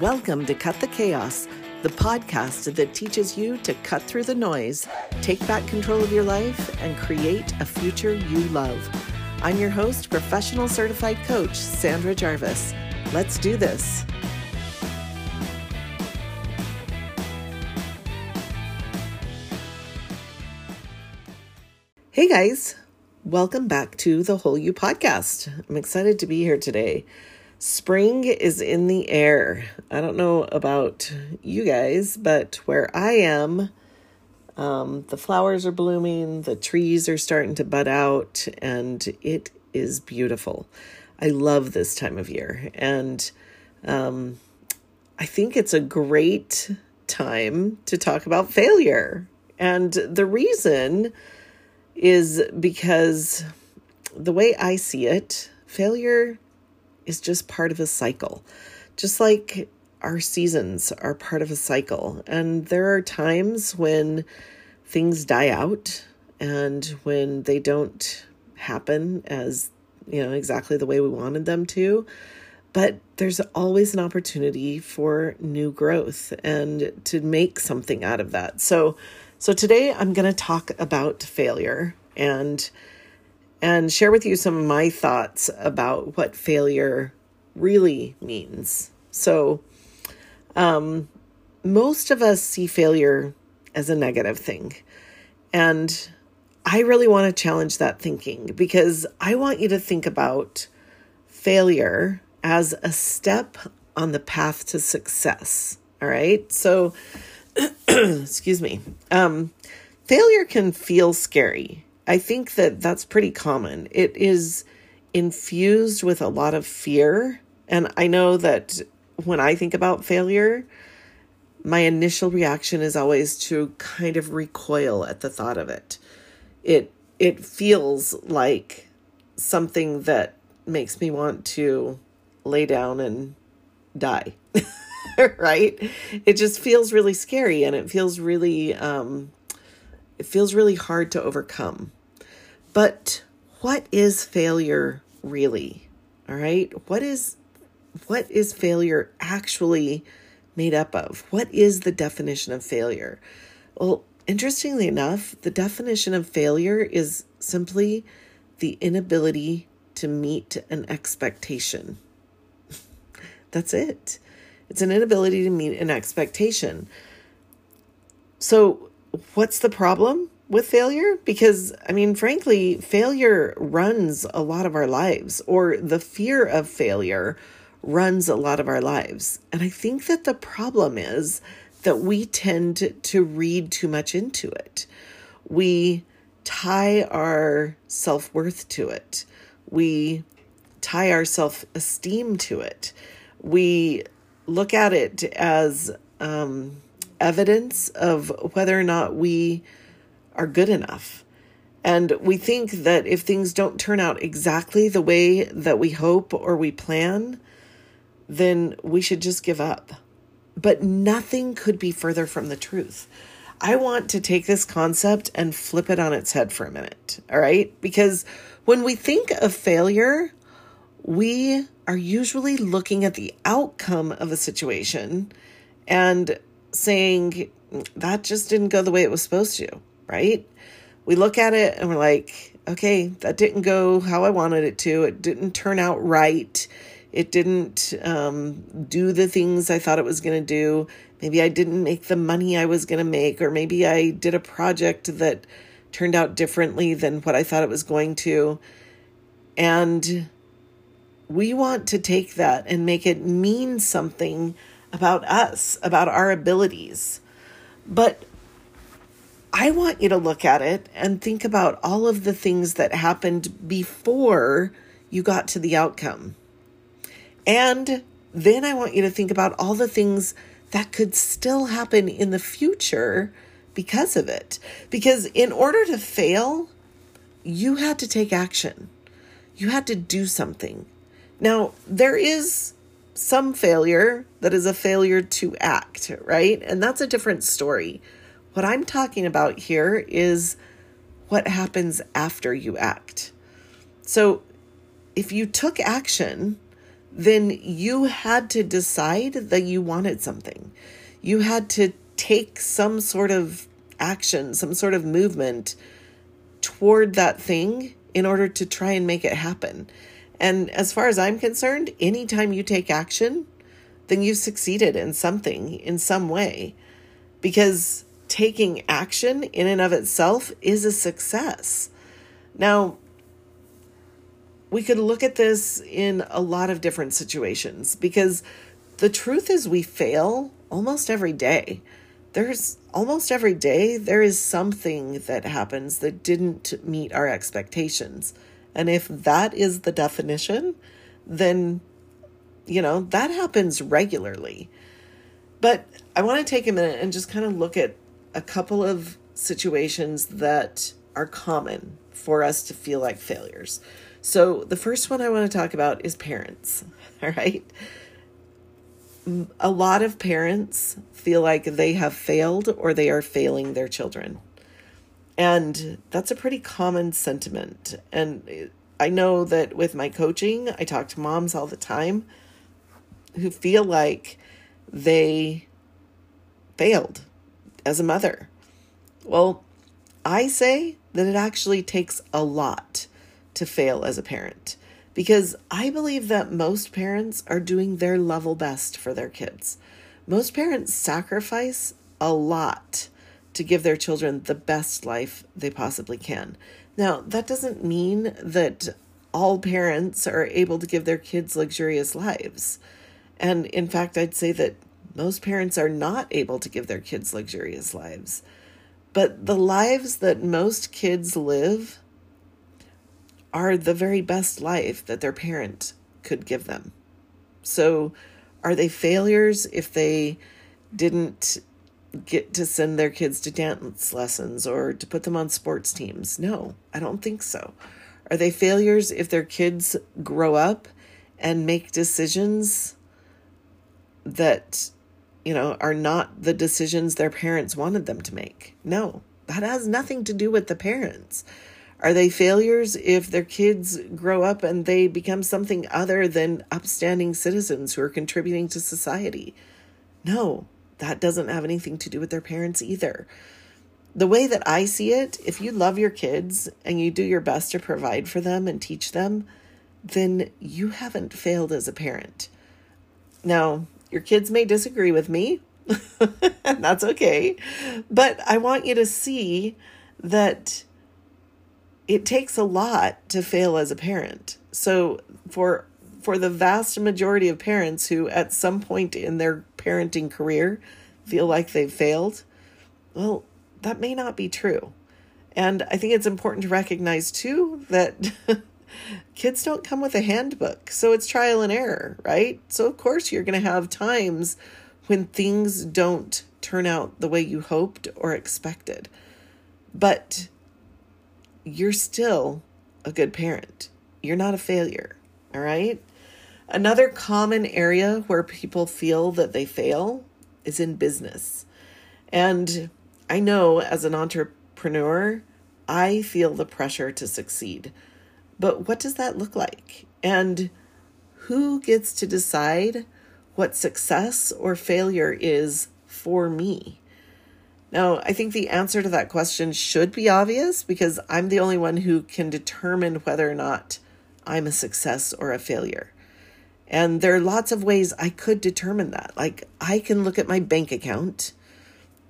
Welcome to Cut the Chaos, the podcast that teaches you to cut through the noise, take back control of your life, and create a future you love. I'm your host, professional certified coach, Sandra Jarvis. Let's do this. Hey guys, welcome back to the Whole You podcast. I'm excited to be here today. Spring is in the air. I don't know about you guys, but where I am, um, the flowers are blooming, the trees are starting to bud out, and it is beautiful. I love this time of year. And um, I think it's a great time to talk about failure. And the reason is because the way I see it, failure is just part of a cycle. Just like our seasons are part of a cycle. And there are times when things die out and when they don't happen as, you know, exactly the way we wanted them to. But there's always an opportunity for new growth and to make something out of that. So, so today I'm going to talk about failure and and share with you some of my thoughts about what failure really means. So, um, most of us see failure as a negative thing. And I really want to challenge that thinking because I want you to think about failure as a step on the path to success. All right. So, excuse me. Um, failure can feel scary I think that that's pretty common. It is infused with a lot of fear. And I know that when I think about failure, my initial reaction is always to kind of recoil at the thought of it. It it feels like something that makes me want to lay down and die. right? It just feels really scary and it feels really um it feels really hard to overcome. But what is failure really? All right? What is what is failure actually made up of? What is the definition of failure? Well, interestingly enough, the definition of failure is simply the inability to meet an expectation. That's it. It's an inability to meet an expectation. So, what's the problem? with failure because I mean, frankly, failure runs a lot of our lives, or the fear of failure runs a lot of our lives. And I think that the problem is that we tend to read too much into it. We tie our self worth to it, we tie our self esteem to it. We look at it as um, evidence of whether or not we are good enough. And we think that if things don't turn out exactly the way that we hope or we plan, then we should just give up. But nothing could be further from the truth. I want to take this concept and flip it on its head for a minute, all right? Because when we think of failure, we are usually looking at the outcome of a situation and saying, that just didn't go the way it was supposed to right? We look at it and we're like, okay, that didn't go how I wanted it to. It didn't turn out right. It didn't um, do the things I thought it was going to do. Maybe I didn't make the money I was going to make, or maybe I did a project that turned out differently than what I thought it was going to. And we want to take that and make it mean something about us, about our abilities. But I want you to look at it and think about all of the things that happened before you got to the outcome. And then I want you to think about all the things that could still happen in the future because of it. Because in order to fail, you had to take action, you had to do something. Now, there is some failure that is a failure to act, right? And that's a different story. What I'm talking about here is what happens after you act. So if you took action, then you had to decide that you wanted something. You had to take some sort of action, some sort of movement toward that thing in order to try and make it happen. And as far as I'm concerned, anytime you take action, then you've succeeded in something in some way because taking action in and of itself is a success. Now, we could look at this in a lot of different situations because the truth is we fail almost every day. There's almost every day there is something that happens that didn't meet our expectations. And if that is the definition, then you know, that happens regularly. But I want to take a minute and just kind of look at a couple of situations that are common for us to feel like failures. So, the first one I want to talk about is parents, all right? A lot of parents feel like they have failed or they are failing their children. And that's a pretty common sentiment. And I know that with my coaching, I talk to moms all the time who feel like they failed as a mother. Well, I say that it actually takes a lot to fail as a parent because I believe that most parents are doing their level best for their kids. Most parents sacrifice a lot to give their children the best life they possibly can. Now, that doesn't mean that all parents are able to give their kids luxurious lives. And in fact, I'd say that most parents are not able to give their kids luxurious lives. But the lives that most kids live are the very best life that their parent could give them. So, are they failures if they didn't get to send their kids to dance lessons or to put them on sports teams? No, I don't think so. Are they failures if their kids grow up and make decisions that you know are not the decisions their parents wanted them to make no that has nothing to do with the parents are they failures if their kids grow up and they become something other than upstanding citizens who are contributing to society no that doesn't have anything to do with their parents either the way that i see it if you love your kids and you do your best to provide for them and teach them then you haven't failed as a parent now your kids may disagree with me, and that's okay. But I want you to see that it takes a lot to fail as a parent. So for for the vast majority of parents who at some point in their parenting career feel like they've failed, well, that may not be true. And I think it's important to recognize too that kids don't come with a handbook. So it's trial and error, right? So, of course, you're going to have times when things don't turn out the way you hoped or expected. But you're still a good parent. You're not a failure, all right? Another common area where people feel that they fail is in business. And I know as an entrepreneur, I feel the pressure to succeed. But what does that look like? And who gets to decide what success or failure is for me? Now, I think the answer to that question should be obvious because I'm the only one who can determine whether or not I'm a success or a failure. And there are lots of ways I could determine that. Like, I can look at my bank account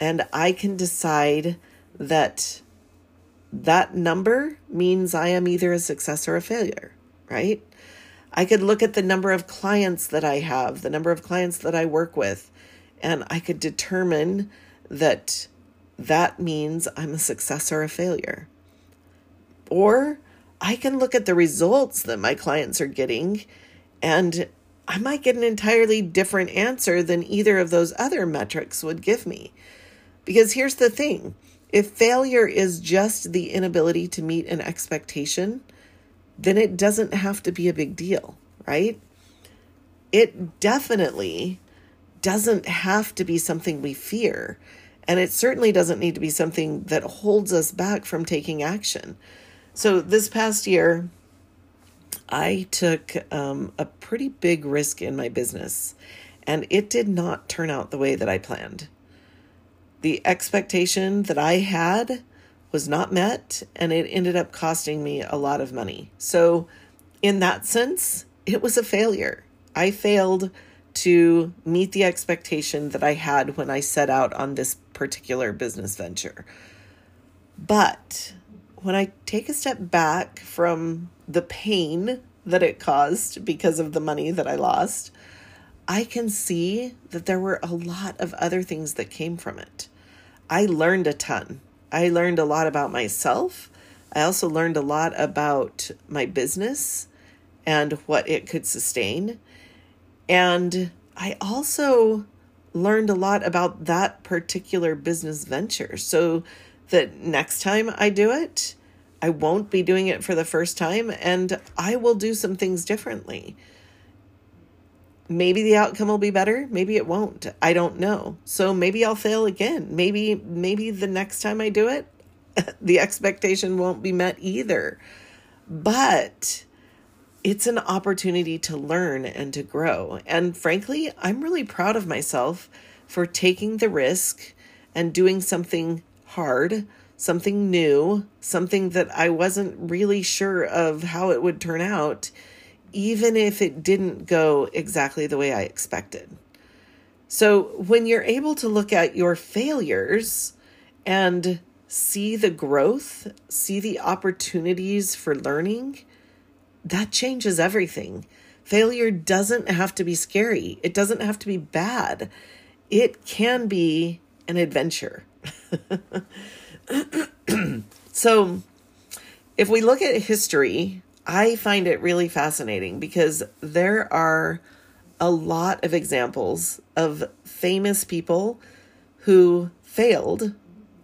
and I can decide that that number means I am either a success or a failure, right? I could look at the number of clients that I have, the number of clients that I work with, and I could determine that that means I'm a success or a failure. Or I can look at the results that my clients are getting, and I might get an entirely different answer than either of those other metrics would give me. Because here's the thing if failure is just the inability to meet an expectation, then it doesn't have to be a big deal, right? It definitely doesn't have to be something we fear. And it certainly doesn't need to be something that holds us back from taking action. So, this past year, I took um, a pretty big risk in my business, and it did not turn out the way that I planned. The expectation that I had was not met, and it ended up costing me a lot of money. So, in that sense, it was a failure. I failed to meet the expectation that I had when I set out on this particular business venture. But when I take a step back from the pain that it caused because of the money that I lost, I can see that there were a lot of other things that came from it. I learned a ton. I learned a lot about myself. I also learned a lot about my business and what it could sustain. And I also learned a lot about that particular business venture so that next time I do it, I won't be doing it for the first time and I will do some things differently. Maybe the outcome will be better, maybe it won't. I don't know. So maybe I'll fail again. Maybe maybe the next time I do it, the expectation won't be met either. But it's an opportunity to learn and to grow. And frankly, I'm really proud of myself for taking the risk and doing something hard, something new, something that I wasn't really sure of how it would turn out, even if it didn't go exactly the way I expected. So, when you're able to look at your failures and see the growth, see the opportunities for learning, that changes everything. Failure doesn't have to be scary, it doesn't have to be bad. It can be an adventure. so, if we look at history, I find it really fascinating because there are a lot of examples of famous people who failed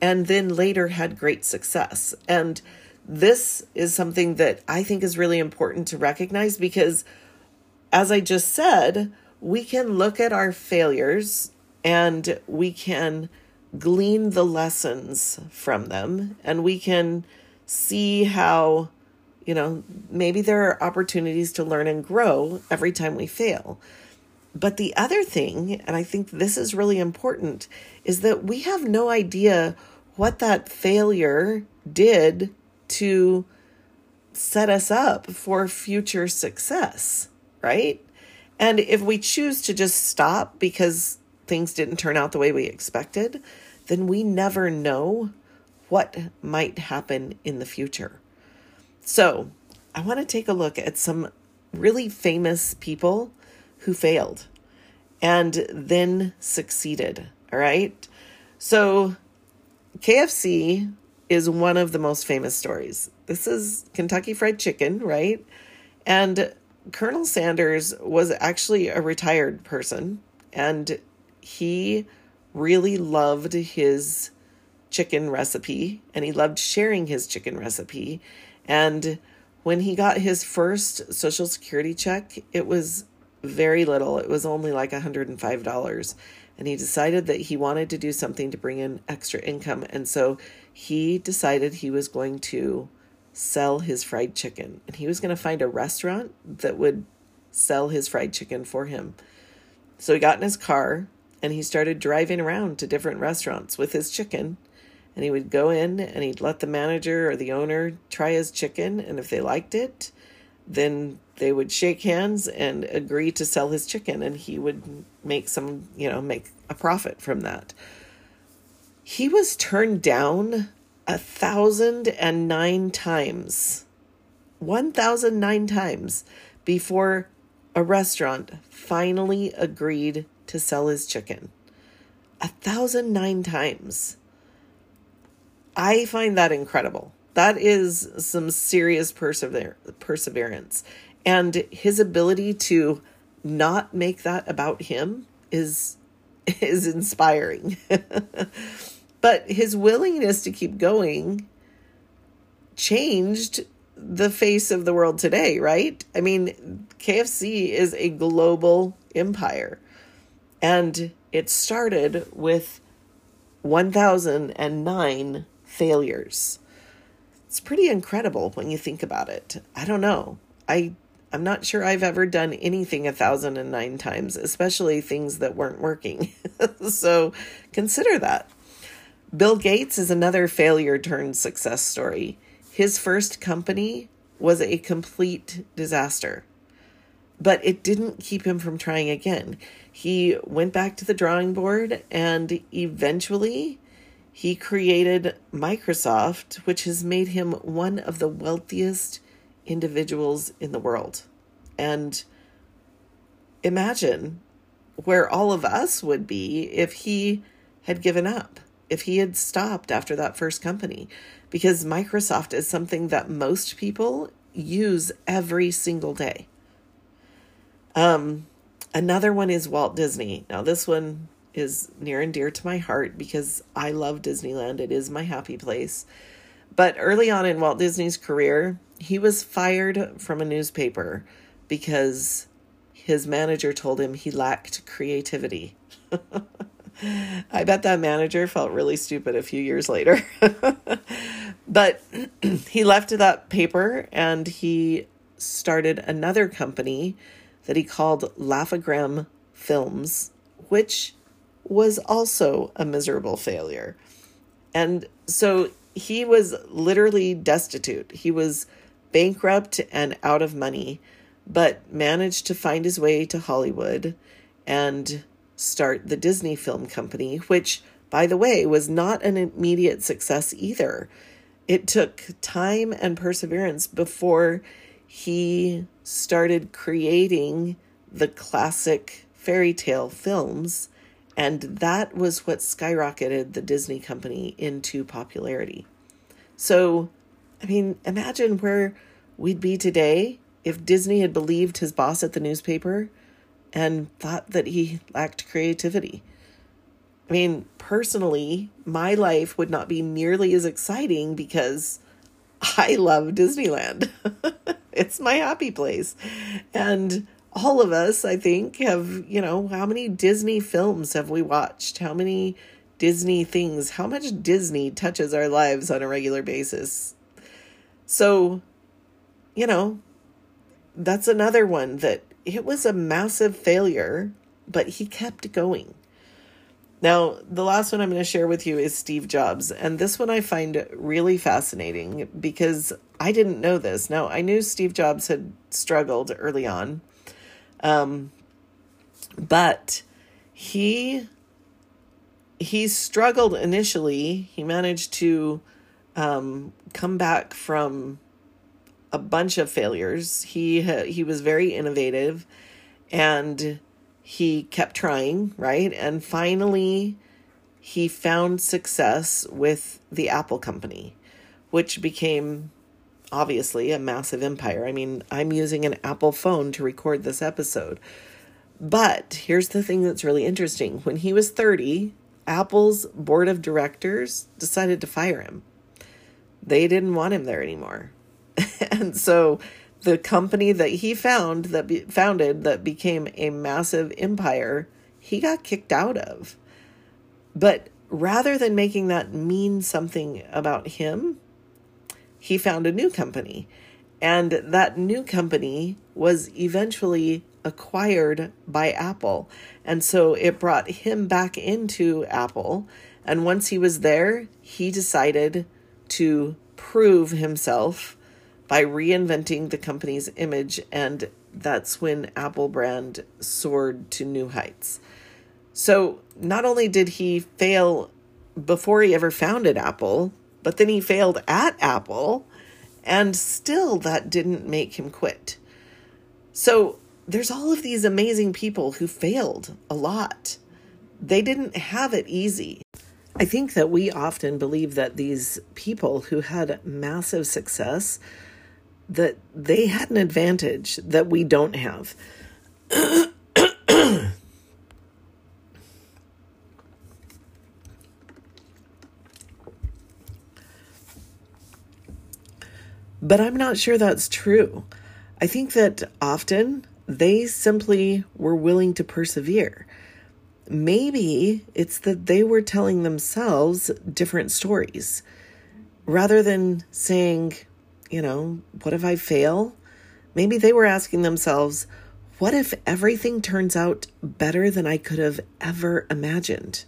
and then later had great success. And this is something that I think is really important to recognize because, as I just said, we can look at our failures and we can glean the lessons from them and we can see how, you know, maybe there are opportunities to learn and grow every time we fail. But the other thing, and I think this is really important, is that we have no idea what that failure did to set us up for future success, right? And if we choose to just stop because things didn't turn out the way we expected, then we never know what might happen in the future. So, I want to take a look at some really famous people who failed and then succeeded. All right. So, KFC is one of the most famous stories. This is Kentucky Fried Chicken, right? And Colonel Sanders was actually a retired person and he really loved his chicken recipe and he loved sharing his chicken recipe. And when he got his first Social Security check, it was very little. It was only like $105 and he decided that he wanted to do something to bring in extra income. And so he decided he was going to sell his fried chicken and he was going to find a restaurant that would sell his fried chicken for him. So he got in his car and he started driving around to different restaurants with his chicken. And he would go in and he'd let the manager or the owner try his chicken. And if they liked it, then they would shake hands and agree to sell his chicken and he would make some, you know, make a profit from that. He was turned down a thousand and nine times, 1,009 times before a restaurant finally agreed to sell his chicken. A thousand nine times. I find that incredible. That is some serious persever- perseverance. And his ability to not make that about him is is inspiring. but his willingness to keep going changed the face of the world today, right? I mean, KFC is a global empire. And it started with 1009 failures. It's pretty incredible when you think about it. I don't know. I I'm not sure I've ever done anything thousand and nine times, especially things that weren't working. so consider that. Bill Gates is another failure turned success story. His first company was a complete disaster, but it didn't keep him from trying again. He went back to the drawing board and eventually he created Microsoft, which has made him one of the wealthiest individuals in the world. And imagine where all of us would be if he had given up, if he had stopped after that first company. Because Microsoft is something that most people use every single day. Um, another one is Walt Disney. Now, this one is near and dear to my heart because I love Disneyland. It is my happy place. But early on in Walt Disney's career, he was fired from a newspaper because his manager told him he lacked creativity. I bet that manager felt really stupid a few years later. but he left that paper and he started another company that he called Laugh-O-Gram Films, which was also a miserable failure. And so he was literally destitute. He was bankrupt and out of money, but managed to find his way to Hollywood and start the Disney Film Company, which, by the way, was not an immediate success either. It took time and perseverance before he started creating the classic fairy tale films, and that was what skyrocketed the Disney Company into popularity. So I mean, imagine where we'd be today if Disney had believed his boss at the newspaper and thought that he lacked creativity. I mean, personally, my life would not be nearly as exciting because I love Disneyland. it's my happy place. And all of us, I think, have, you know, how many Disney films have we watched? How many Disney things? How much Disney touches our lives on a regular basis? So, you know, that's another one that it was a massive failure, but he kept going. Now, the last one I'm going to share with you is Steve Jobs. And this one I find really fascinating because I didn't know this. Now, I knew Steve Jobs had struggled early on, um, but he he struggled initially. He managed to um, come back from a bunch of failures. He he was very innovative, and he kept trying, right? And finally, he found success with the Apple Company, which became obviously a massive empire. I mean, I'm using an Apple phone to record this episode. But here's the thing that's really interesting. When he was 30, Apple's board of directors decided to fire him they didn't want him there anymore. and so the company that he found that be, founded that became a massive empire, he got kicked out of. But rather than making that mean something about him, he found a new company. And that new company was eventually acquired by Apple. And so it brought him back into Apple. And once he was there, he decided to prove himself by reinventing the company's image, and that's when Apple brand soared to new heights. So, not only did he fail before he ever founded Apple, but then he failed at Apple, and still that didn't make him quit. So, there's all of these amazing people who failed a lot. They didn't have it easy. I think that we often believe that these people who had massive success that they had an advantage that we don't have. but I'm not sure that's true. I think that often they simply were willing to persevere maybe it's that they were telling themselves different stories rather than saying, you know, what if I fail? Maybe they were asking themselves, what if everything turns out better than I could have ever imagined?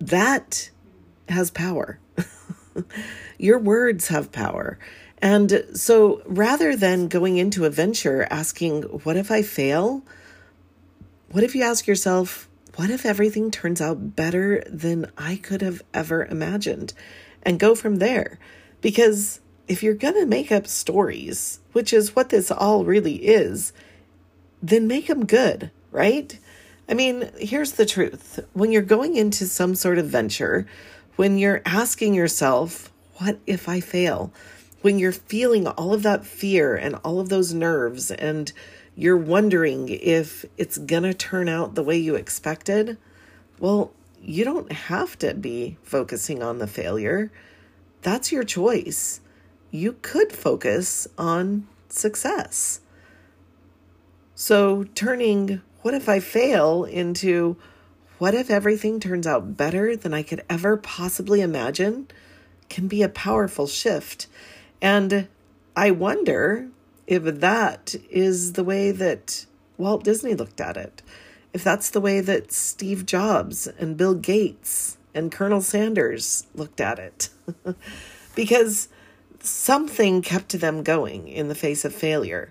That has power. Your words have power. And so rather than going into a venture asking, What if I fail? What if you ask yourself, What if everything turns out better than I could have ever imagined? And go from there. Because if you're going to make up stories, which is what this all really is, then make them good, right? I mean, here's the truth. When you're going into some sort of venture, when you're asking yourself, what if I fail? When you're feeling all of that fear and all of those nerves, and you're wondering if it's to turn out the way you expected, well, you don't have to be focusing on the failure. That's your choice. You could focus on success. So, turning what if I fail into what if everything turns out better than I could ever possibly imagine can be a powerful shift. And I wonder if that is the way that Walt Disney looked at it. If that's the way that Steve Jobs and Bill Gates and Colonel Sanders looked at it. because something kept them going in the face of failure.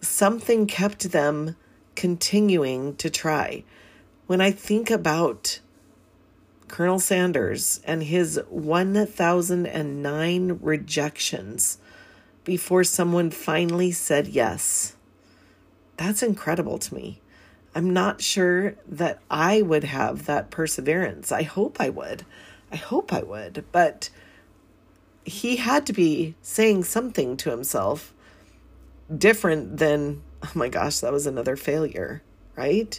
Something kept them continuing to try. When I think about Colonel Sanders and his 1,009 rejections before someone finally said yes, that's incredible to me. I'm not sure that I would have that perseverance. I hope I would. I hope I would. But he had to be saying something to himself different than, oh my gosh, that was another failure, right?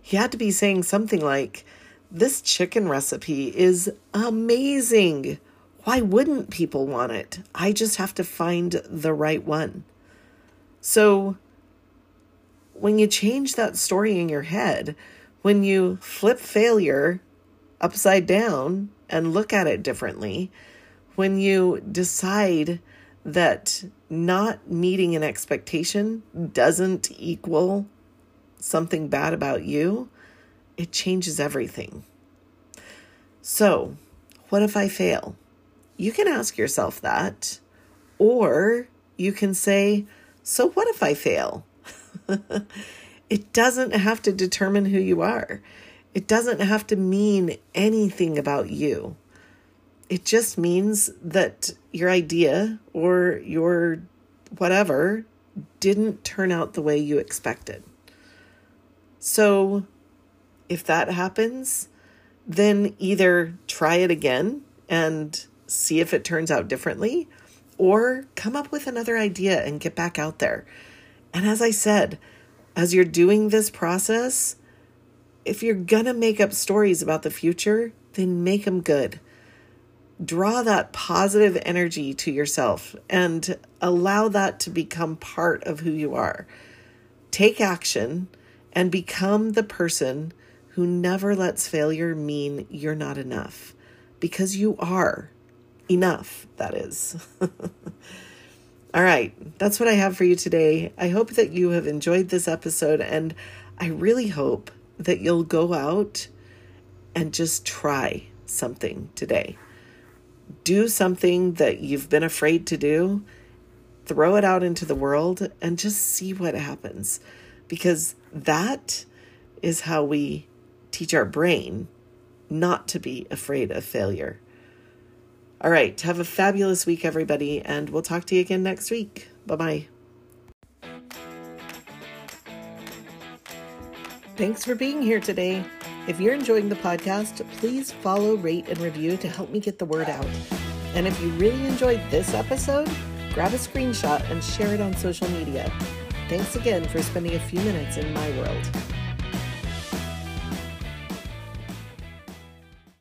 He had to be saying something like, this chicken recipe is amazing. Why wouldn't people want it? I just have to find the right one. So, when you change that story in your head, when you flip failure upside down and look at it differently, when you decide that not meeting an expectation doesn't equal something bad about you, it changes everything. So, what if I fail? You can ask yourself that, or you can say, So, what if I fail? it doesn't have to determine who you are, it doesn't have to mean anything about you. It just means that your idea or your whatever didn't turn out the way you expected. So, if that happens, then either try it again and see if it turns out differently, or come up with another idea and get back out there. And as I said, as you're doing this process, if you're going to make up stories about the future, then make them good draw that positive energy to yourself and allow that to become part of who you are. Take action and become the person who never lets failure mean you're not enough because you are enough, that is. All right, that's what I have for you today. I hope that you have enjoyed this episode, and I really hope that you'll go out and just try something today do something that you've been afraid to do, throw it out into the world, and just see what happens. Because that is how we teach our brain not to be afraid of failure. All right, have a fabulous week, everybody, and we'll talk to you again next week. Bye bye. Thanks for being here today. If you're enjoying the podcast, please follow, rate, and review to help me get the word out. And if you really enjoyed this episode, grab a screenshot and share it on social media. Thanks again for spending a few minutes in my world.